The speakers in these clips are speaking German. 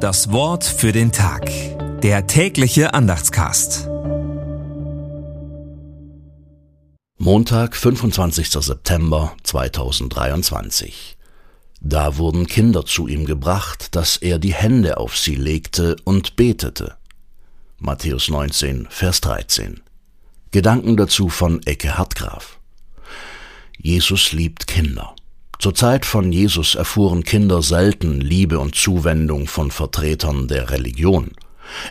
Das Wort für den Tag. Der tägliche Andachtscast. Montag, 25. September 2023. Da wurden Kinder zu ihm gebracht, dass er die Hände auf sie legte und betete. Matthäus 19, Vers 13. Gedanken dazu von Ecke Hartgraf. Jesus liebt Kinder. Zur Zeit von Jesus erfuhren Kinder selten Liebe und Zuwendung von Vertretern der Religion.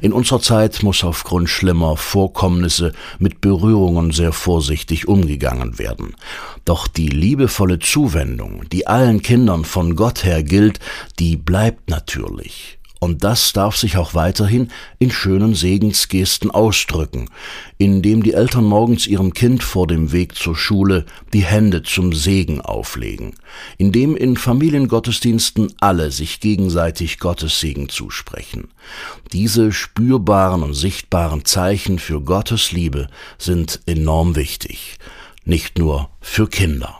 In unserer Zeit muss aufgrund schlimmer Vorkommnisse mit Berührungen sehr vorsichtig umgegangen werden. Doch die liebevolle Zuwendung, die allen Kindern von Gott her gilt, die bleibt natürlich. Und das darf sich auch weiterhin in schönen Segensgesten ausdrücken, indem die Eltern morgens ihrem Kind vor dem Weg zur Schule die Hände zum Segen auflegen, indem in Familiengottesdiensten alle sich gegenseitig Gottes Segen zusprechen. Diese spürbaren und sichtbaren Zeichen für Gottes Liebe sind enorm wichtig, nicht nur für Kinder.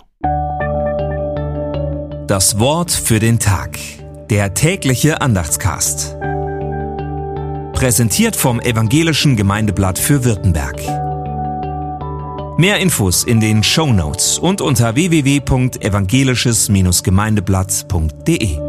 Das Wort für den Tag. Der tägliche Andachtscast. Präsentiert vom Evangelischen Gemeindeblatt für Württemberg. Mehr Infos in den Show Notes und unter www.evangelisches-gemeindeblatt.de.